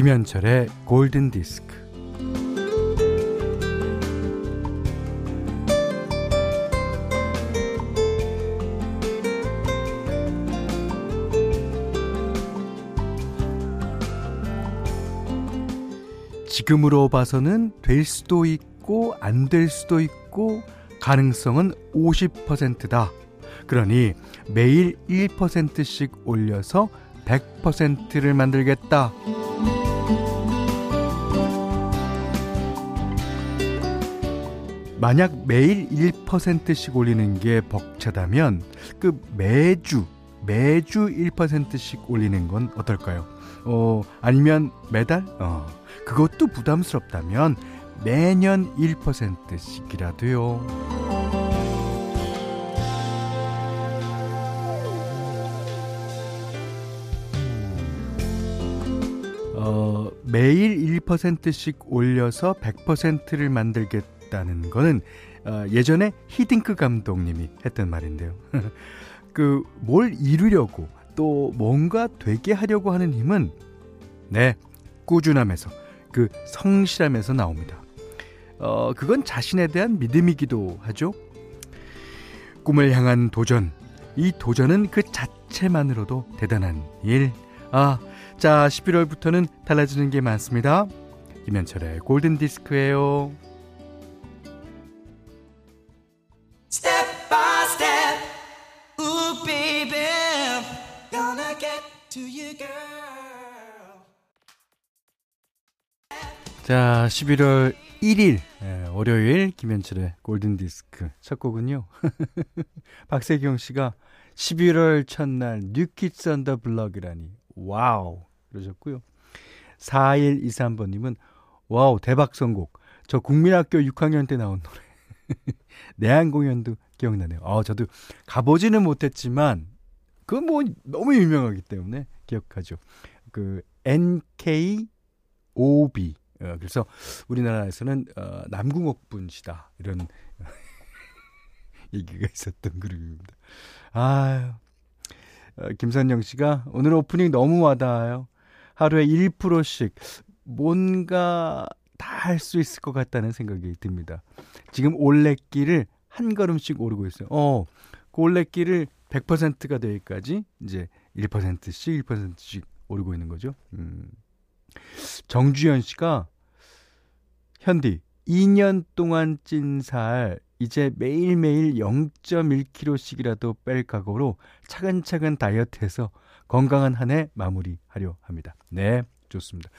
김현철의 골든 디스크. 지금으로 봐서는 될 수도 있고 안 될 수도 있고 가능성은 50%다. 그러니 매일 1%씩 올려서 100%를 만들겠다. 만약 매일 1%씩 올리는 게 벅차다면 그 매주 매주 1%씩 올리는 건 어떨까요? 어, 아니면 매달? 어, 그것도 부담스럽다면 매년 1%씩이라도요. 어, 매일 1%씩 올려서 100%를 만들겠다 는 거는 어, 예전에 히딩크 감독님이 했던 말인데요. 그 뭘 이루려고 또 뭔가 되게 하려고 하는 힘은 네 꾸준함에서 그 성실함에서 나옵니다. 어 그건 자신에 대한 믿음이기도 하죠. 꿈을 향한 도전 이 도전은 그 자체만으로도 대단한 일. 아, 자 11월부터는 달라지는 게 많습니다. 김현철의 골든 디스크예요. 자, 11월 1일 예, 월요일 김현철의 골든 디스크 첫 곡은요. 박세경 씨가 11월 첫날 New Kids on the Block이라니 wow 그러셨고요. 4123번 님은 wow 대박 선곡. 저 국민학교 6학년 때 나온 노래. 내한 공연도 기억나네요. 아, 저도 가보지는 못했지만 그뭐 너무 유명하기 때문에 기억하죠. 그 NKOTB 어, 그래서 우리나라에서는 어, 남궁옥 분시다 이런 얘기가 있었던 그룹입니다. 아, 어, 김선영 씨가 오늘 오프닝 너무 와닿아요. 하루에 1%씩 뭔가 다 할 수 있을 것 같다는 생각이 듭니다. 지금 올레길을 한 걸음씩 오르고 있어요. 어, 그 올레길을 100%가 되기까지 이제 1%씩 1%씩 오르고 있는 거죠. 음. 정주현 씨가 현디 2년 동안 찐 살 이제 매일매일 0.1kg씩이라도 뺄 각오로 차근차근 다이어트해서 건강한 한 해 마무리하려 합니다. 네, 좋습니다.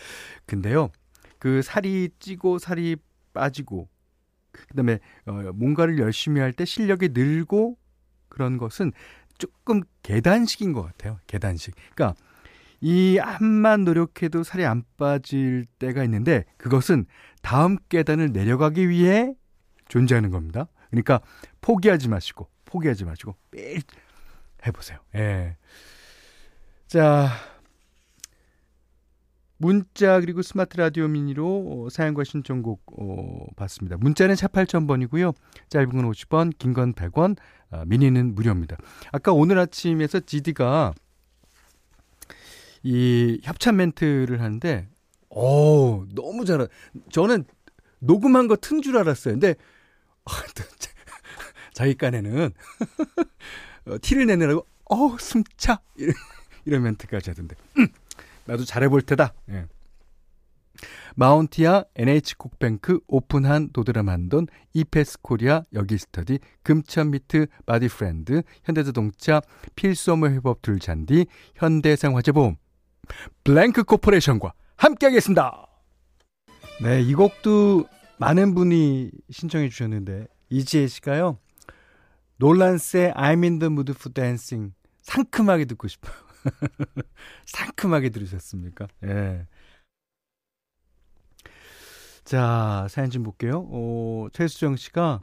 근데요, 그 살이 찌고 살이 빠지고 그다음에 어, 뭔가를 열심히 할 때 실력이 늘고 그런 것은 조금 계단식인 것 같아요. 계단식. 그러니까 이 암만 노력해도 살이 안 빠질 때가 있는데 그것은 다음 계단을 내려가기 위해 존재하는 겁니다. 그러니까 포기하지 마시고 포기하지 마시고 매일 해보세요. 예. 자 문자 그리고 스마트 라디오 미니로 어, 사연과 신청곡 어, 받습니다. 문자는 4 8000번이고요. 짧은 건 50원, 긴 건 100원, 아, 미니는 무료입니다. 아까 오늘 아침에서 GD가 이 협찬 멘트를 하는데 어 너무 잘하. 저는 녹음한 거 튼 줄 알았어요. 근데 어, 자기 깐에는 어, 티를 내느라고 어 숨차 이런, 이런 멘트까지 하던데 음, 나도 잘해볼 테다. 예. 마운티아 NH콕뱅크 오픈한 도드라만돈 이페스 코리아 여기스터디 금천미트 바디프렌드 현대자동차 필수업무 회법 둘잔디 현대생화재보험 블랭크 코퍼레이션과 함께하겠습니다. 네, 이 곡도 많은 분이 신청해 주셨는데 이지혜 씨가요. 놀란스의 I'm in the mood for dancing 상큼하게 듣고 싶어요. 상큼하게 들으셨습니까? 예. 자, 사연 좀 볼게요. 어, 최수정 씨가,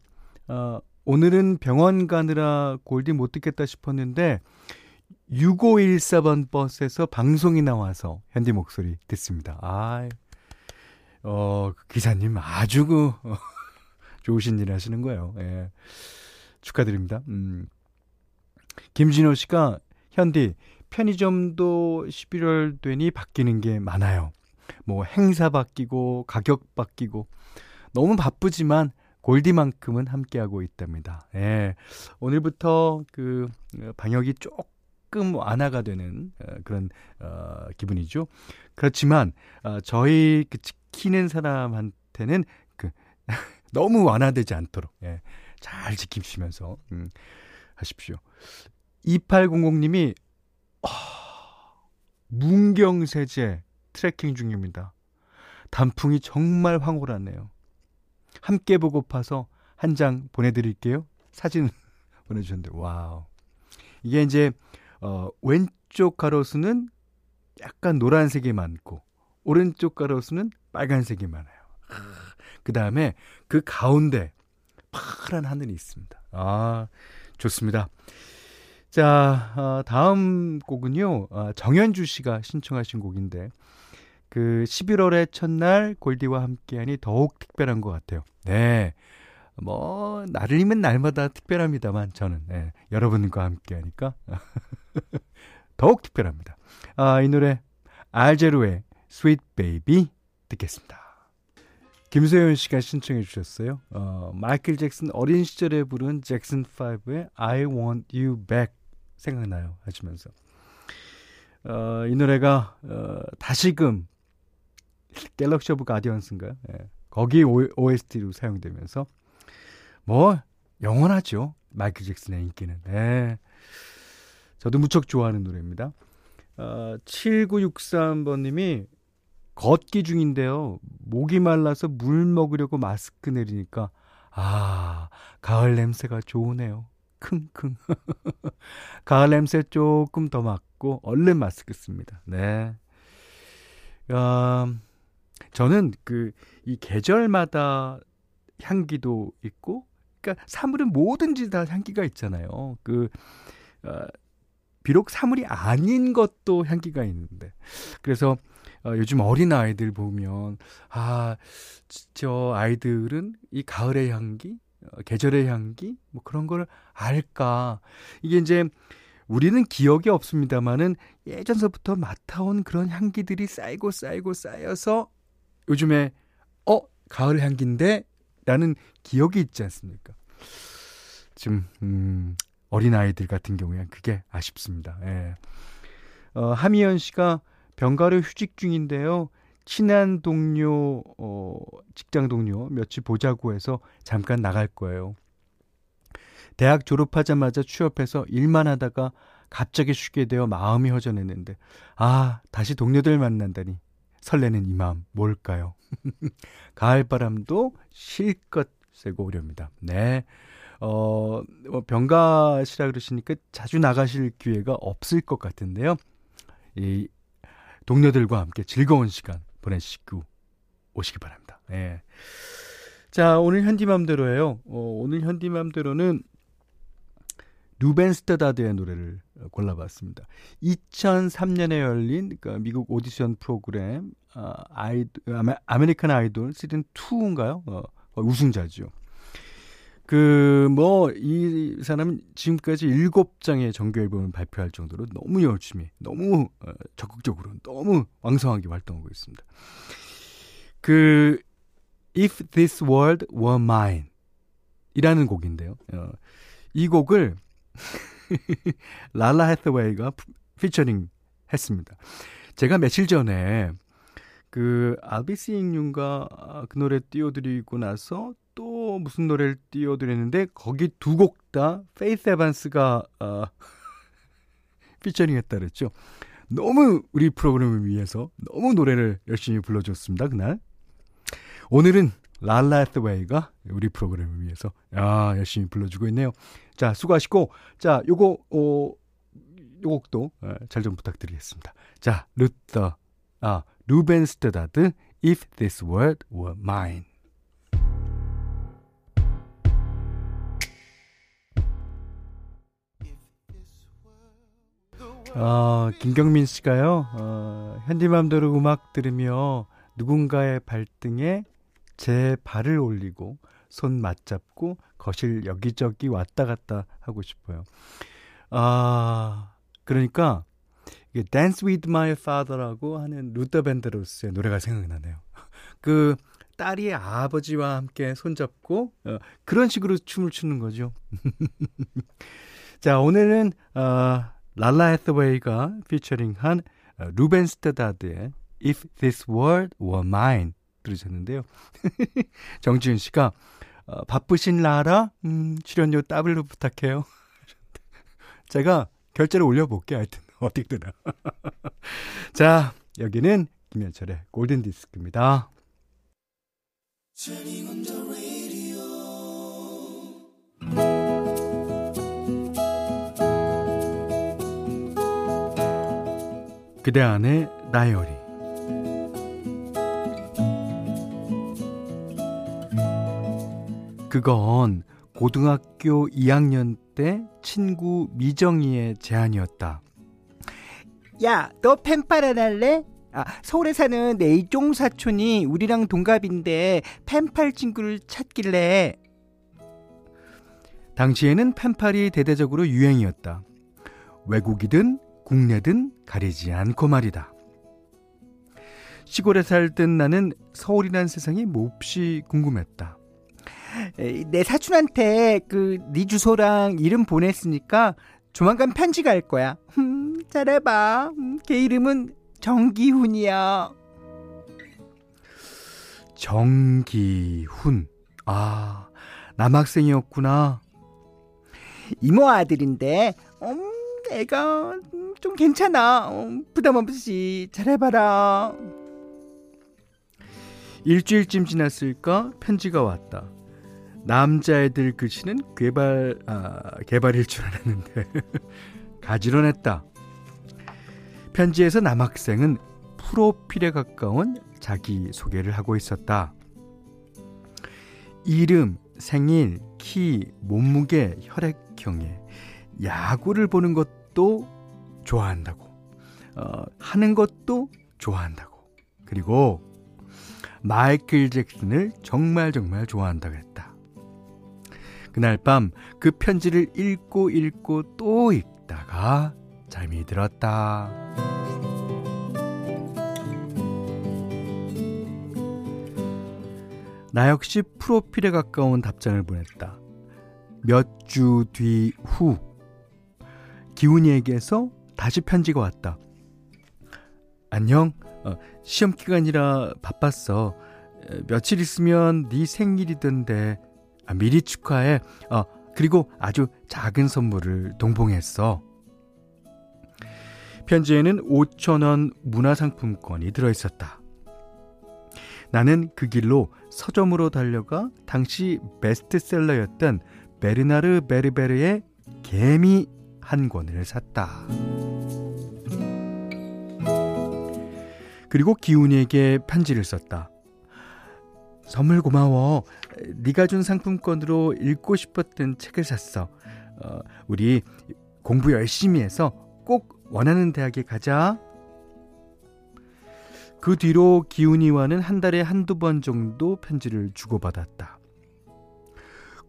어, 오늘은 병원 가느라 골디 못 듣겠다 싶었는데, 6514번 버스에서 방송이 나와서 현디 목소리 듣습니다. 아, 어, 그 기사님 아주 그, 어, 좋으신 일 하시는 거예요. 예. 축하드립니다. 음. 김진호 씨가 현디 편의점도 11월 되니 바뀌는 게 많아요. 뭐 행사 바뀌고 가격 바뀌고 너무 바쁘지만 골디만큼은 함께하고 있답니다. 예. 오늘부터 그 방역이 조금 완화가 되는 어, 그런 어, 기분이죠. 그렇지만 어, 저희 그 지키는 사람한테는 그 너무 완화되지 않도록 예. 잘 지키시면서 음, 하십시오. 2800님이 어, 문경세제 트레킹 중입니다. 단풍이 정말 황홀하네요. 함께 보고파서 한 장 보내드릴게요. 사진 보내주셨는데, 와우. 이게 이제, 어, 왼쪽 가로수는 약간 노란색이 많고, 오른쪽 가로수는 빨간색이 많아요. 그 다음에 그 가운데 파란 하늘이 있습니다. 아, 좋습니다. 자, 어, 다음 곡은요, 어, 정현주 씨가 신청하신 곡인데, 그 11월의 첫날 골디와 함께하니 더욱 특별한 것 같아요. 네. 뭐, 날이면 날마다 특별합니다만, 저는, 네, 여러분과 함께 하니까, 더욱 특별합니다. 아, 이 노래, 알제로의 Sweet Baby 듣겠습니다. 김소연 씨가 신청해 주셨어요. 어, 마이클 잭슨 어린 시절에 부른 잭슨 5의 I Want You Back 생각나요 하시면서 어, 이 노래가 어, 다시금 Galaxy of Guardians인가요? 예. 거기 OST로 사용되면서 뭐 영원하죠. 마이클 잭슨의 인기는. 예. 저도 무척 좋아하는 노래입니다. 어, 7963번님이 걷기 중인데요. 목이 말라서 물 먹으려고 마스크 내리니까 아 가을 냄새가 좋으네요. 킁킁. 가을 냄새 조금 더 맡고 얼른 마스크 씁니다. 네. 음, 저는 그 이 계절마다 향기도 있고, 그러니까 사물은 뭐든지 다 향기가 있잖아요. 그 어, 비록 사물이 아닌 것도 향기가 있는데, 그래서 어, 요즘 어린 아이들 보면 아, 저 아이들은 이 가을의 향기, 어, 계절의 향기, 뭐 그런 걸 알까? 이게 이제 우리는 기억이 없습니다만은 예전서부터 맡아온 그런 향기들이 쌓이고 쌓이고 쌓여서 요즘에 어 가을 향기인데 라는 기억이 있지 않습니까? 지금 음, 어린 아이들 같은 경우에 그게 아쉽습니다. 예. 어, 하미연 씨가 병가로 휴직 중인데요. 친한 동료, 어, 직장 동료 며칠 보자고 해서 잠깐 나갈 거예요. 대학 졸업하자마자 취업해서 일만 하다가 갑자기 쉬게 되어 마음이 허전했는데, 아, 다시 동료들 만난다니. 설레는 이 마음 뭘까요? 가을 바람도 실컷 쐬고 오렵니다. 네. 어, 뭐 병가시라 그러시니까 자주 나가실 기회가 없을 것 같은데요. 이 동료들과 함께 즐거운 시간 보내시고 오시기 바랍니다. 네. 자, 오늘 현디맘대로예요. 어, 오늘 현디맘대로는 루벤 스테다드의 노래를 골라봤습니다. 2003년에 열린 그러니까 미국 오디션 프로그램 아, 아이 American Idol 시즌 2인가요? 어, 우승자죠. 그, 뭐, 이 사람은 지금까지 일곱 장의 정규 앨범을 발표할 정도로 너무 열심히, 너무 어, 적극적으로, 너무 왕성하게 활동하고 있습니다. 그, If This World Were Mine 이라는 곡인데요. 어, 이 곡을 랄라 해서웨이가 피처링 했습니다. 제가 며칠 전에 그 I'll Be Seeing You인가 그 노래 띄워드리고 나서 또 무슨 노래를 띄워드렸는데 거기 두 곡 다 페이스 에반스가 어, 피처링 했다 그랬죠. 너무 우리 프로그램을 위해서 너무 노래를 열심히 불러줬습니다 그날. 오늘은 랄라 해스웨이가 우리 프로그램을 위해서 아, 열심히 불러주고 있네요. 자, 수고하시고 자, 요거 어, 요 곡도 어, 잘 좀 부탁드리겠습니다. 자, 루터 아, 루벤 스테다드 If This World Were Mine 어, 김경민 씨가요, 어, 현디맘대로 음악 들으며 누군가의 발등에 제 발을 올리고 손 맞잡고 거실 여기저기 왔다 갔다 하고 싶어요. 아, 그러니까 Dance with My Father라고 하는 루터 밴드로스의 노래가 생각나네요. 그 딸이 아버지와 함께 손잡고 어, 그런 식으로 춤을 추는 거죠. 자, 오늘은 어, 랄라 해서웨이가 피처링한 어, 루벤 스테다드의 If This World Were Mine 들으셨는데요. 정지윤 씨가 어, 바쁘신 라라 음, 출연료 더블로 부탁해요. 제가 결재를 올려볼게요. 하여튼 어디든. 자, 여기는 김현철의 골든 디스크입니다. 그대 안의 다이어리 그건 고등학교 2학년 때 친구 미정이의 제안이었다. 야, 너 펜팔 안 할래? 아, 서울에 사는 내 이종 사촌이 우리랑 동갑인데 펜팔 친구를 찾길래. 당시에는 펜팔이 대대적으로 유행이었다. 외국이든 국내든 가리지 않고 말이다. 시골에 살던 나는 서울이란 세상이 몹시 궁금했다. 내 사촌한테 그 네 주소랑 이름 보냈으니까 조만간 편지 갈 거야. 음, 잘해봐. 음, 걔 이름은 정기훈이야. 정기훈. 아, 남학생이었구나. 이모 아들인데, 음, 애가 좀 괜찮아. 음, 부담 없이 잘해봐라. 일주일쯤 지났을까 편지가 왔다. 남자애들 글씨는 개발 아, 개발일 줄 알았는데 가지런했다. 편지에서 남학생은 프로필에 가까운 자기 소개를 하고 있었다. 이름, 생일, 키, 몸무게, 혈액형에 야구를 보는 것도 좋아한다고. 어, 하는 것도 좋아한다고. 그리고 마이클 잭슨을 정말 정말 좋아한다고 했다. 그날 밤 그 편지를 읽고 읽고 또 읽다가 잠이 들었다. 나 역시 프로필에 가까운 답장을 보냈다. 몇 주 뒤 후, 기훈이에게서 다시 편지가 왔다. 안녕. 어, 시험 기간이라 바빴어. 며칠 있으면 네 생일이던데 아, 미리 축하해. 어, 그리고 아주 작은 선물을 동봉했어. 편지에는 5천원 문화상품권이 들어있었다. 나는 그 길로 서점으로 달려가 당시 베스트셀러였던 베르나르 베르베르의 개미 한 권을 샀다. 그리고 기훈이에게 편지를 썼다. 선물 고마워. 네가 준 상품권으로 읽고 싶었던 책을 샀어. 어, 우리 공부 열심히 해서 꼭 원하는 대학에 가자. 그 뒤로 기훈이와는 한 달에 한두 번 정도 편지를 주고받았다.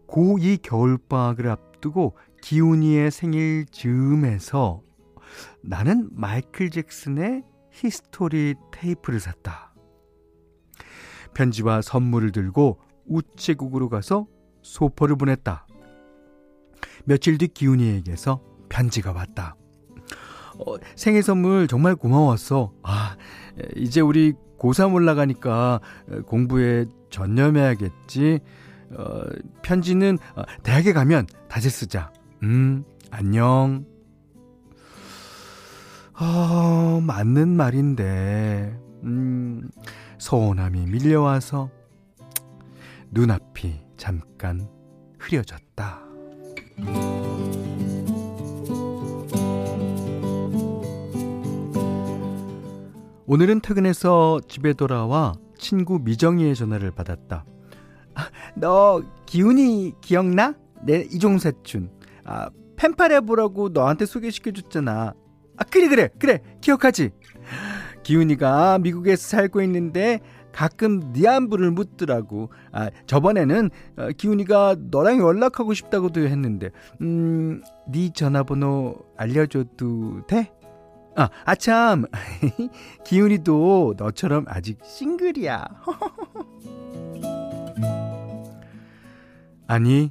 고2 겨울방학을 앞두고 기훈이의 생일 즈음에서 나는 마이클 잭슨의 History 테이프를 샀다. 편지와 선물을 들고 우체국으로 가서 소포를 보냈다. 며칠 뒤 기훈이에게서 편지가 왔다. 어, 생일 선물 정말 고마웠어. 아, 이제 우리 고3 올라가니까 공부에 전념해야겠지. 어, 편지는 어, 대학에 가면 다시 쓰자. 음, 안녕. 아, 맞는 말인데, 음, 서운함이 밀려와서 눈앞이 잠깐 흐려졌다. 오늘은 퇴근해서 집에 돌아와 친구 미정이의 전화를 받았다. 아, 너 기훈이 기억나? 내 이종사춘. 아, 펜팔 해보라고 너한테 소개시켜줬잖아. 아, 그래, 그래, 그래. 기억하지? 기훈이가 미국에서 살고 있는데 가끔 네 안부를 묻더라고. 아, 저번에는 어, 기훈이가 너랑 연락하고 싶다고도 했는데, 음, 네 전화번호 알려줘도 돼? 아, 아참. 기훈이도 너처럼 아직 싱글이야. 아니,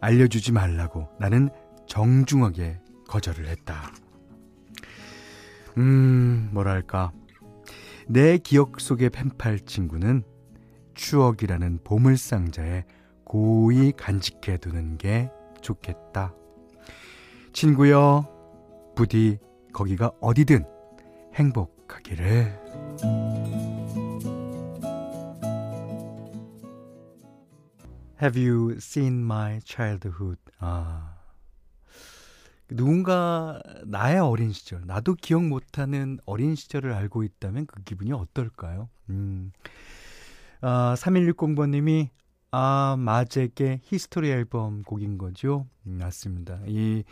알려주지 말라고 나는 정중하게 거절을 했다. 음, 뭐랄까. 내 기억 속의 펜팔 친구는 추억이라는 보물상자에 고이 간직해 두는 게 좋겠다. 친구여, 부디 거기가 어디든 행복하기를. Have you seen my childhood? 아. 누군가 나의 어린 시절, 나도 기억 못하는 어린 시절을 알고 있다면 그 기분이 어떨까요? 음. 아, 3160번님이 아, 마잭의 History 앨범 곡인 거죠? 음, 맞습니다. 이,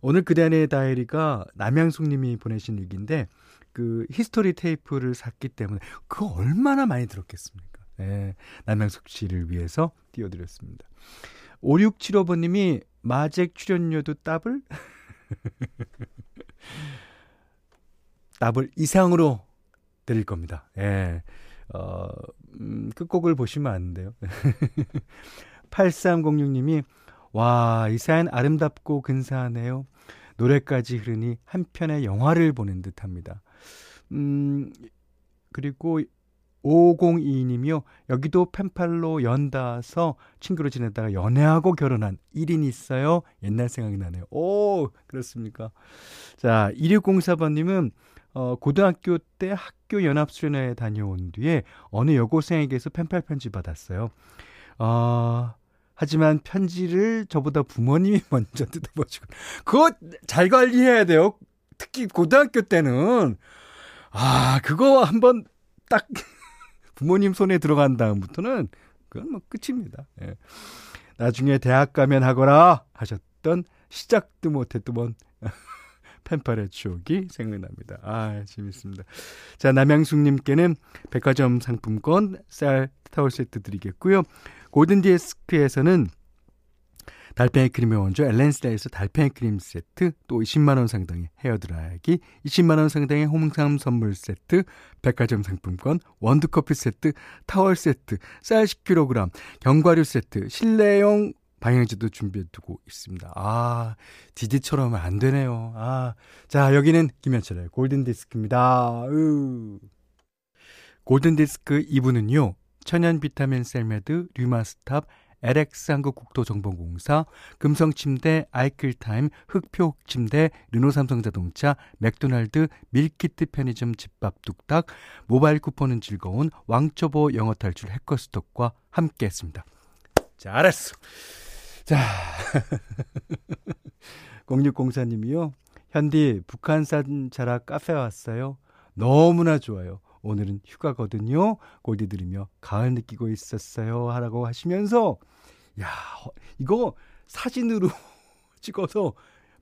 오늘 그대 안의 다이어리가 남양숙 님이 보내신 얘기인데, 그 History 테이프를 샀기 때문에, 그거 얼마나 많이 들었겠습니까? 예, 남양숙 씨를 위해서 띄워드렸습니다. 5675번 님이 마잭 출연료도 더블? 더블 이상으로 드릴 겁니다. 예. 어, 음, 끝곡을 보시면 아는데요. 8306님이, 와, 이 사연 아름답고 근사하네요. 노래까지 흐르니 한편의 영화를 보는 듯 합니다. 음, 그리고 5022님이요. 여기도 펜팔로 연다서 친구로 지내다가 연애하고 결혼한 1인 있어요. 옛날 생각이 나네요. 오, 그렇습니까? 자, 2604번님은 어, 고등학교 때 학교 연합수련회 다녀온 뒤에 어느 여고생에게서 펜팔 편지 받았어요. 어, 하지만 편지를 저보다 부모님이 먼저 뜯어보시고, 그거 잘 관리해야 돼요. 특히 고등학교 때는. 아, 그거 한번 딱 부모님 손에 들어간 다음부터는 그건 뭐 끝입니다. 예. 나중에 대학 가면 하거라 하셨던 시작도 못했던 펜팔의 추억이 생각납니다. 아, 재밌습니다. 자, 남양숙님께는 백화점 상품권 쌀 타월 세트 드리겠고요. 골든디스크에서는 달팽이 크림의 원조 엘렌스라에서 달팽이 크림 세트, 또 20만원 상당의 헤어드라이기, 20만원 상당의 홍삼 선물 세트, 백화점 상품권, 원두커피 세트, 타월 세트, 쌀 10kg, 견과류 세트, 실내용 방향제도 준비해 두고 있습니다. 아, 디디처럼 안 되네요. 아, 자, 여기는 김현철의 골든디스크입니다. 으. 골든디스크 2부는요, 천연 비타민 셀메드, 류마스탑, LX 한국국토정보공사, 금성침대, 아이클타임, 흑표침대, 르노삼성자동차, 맥도날드, 밀키트 편의점 집밥 뚝딱, 모바일 쿠폰은 즐거운 왕초보 영어탈출 해커스톡과 함께했습니다. 자, 알았어. 자, 0604님이요. 현디, 북한산 자락 카페 왔어요. 너무나 좋아요. 오늘은 휴가거든요. 골디 들으며 가을 느끼고 있었어요. 하라고 하시면서, 야, 이거 사진으로 찍어서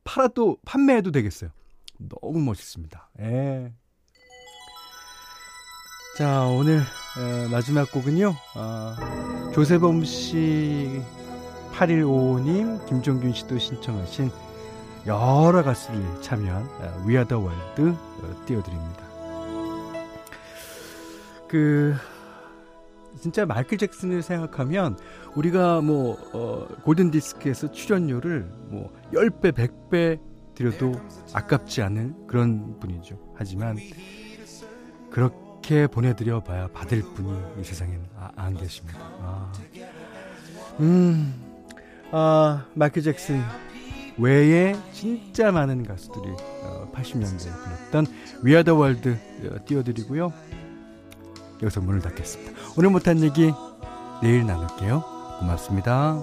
팔아도, 판매해도 되겠어요. 너무 멋있습니다. 예. 자, 오늘, 어, 마지막 곡은요, 어, 조세범 씨, 8155님, 김종균 씨도 신청하신 여러 가수들이 참여한 위아더 월드 띄워드립니다. 그 진짜 마이클 잭슨을 생각하면 우리가 뭐 어, 골든 디스크에서 출연료를 뭐 10배, 100배 드려도 아깝지 않은 그런 분이죠. 하지만 그렇게 보내드려 봐야 받을 분이 이 세상엔 아, 안 계십니다. 아. 음, 아, 마이클 잭슨 외에 진짜 많은 가수들이 어, 80년대에 불렀던 위아더 월드 어, 띄워드리고요. 여기서 문을 닫겠습니다. 오늘 못한 얘기 내일 나눌게요. 고맙습니다.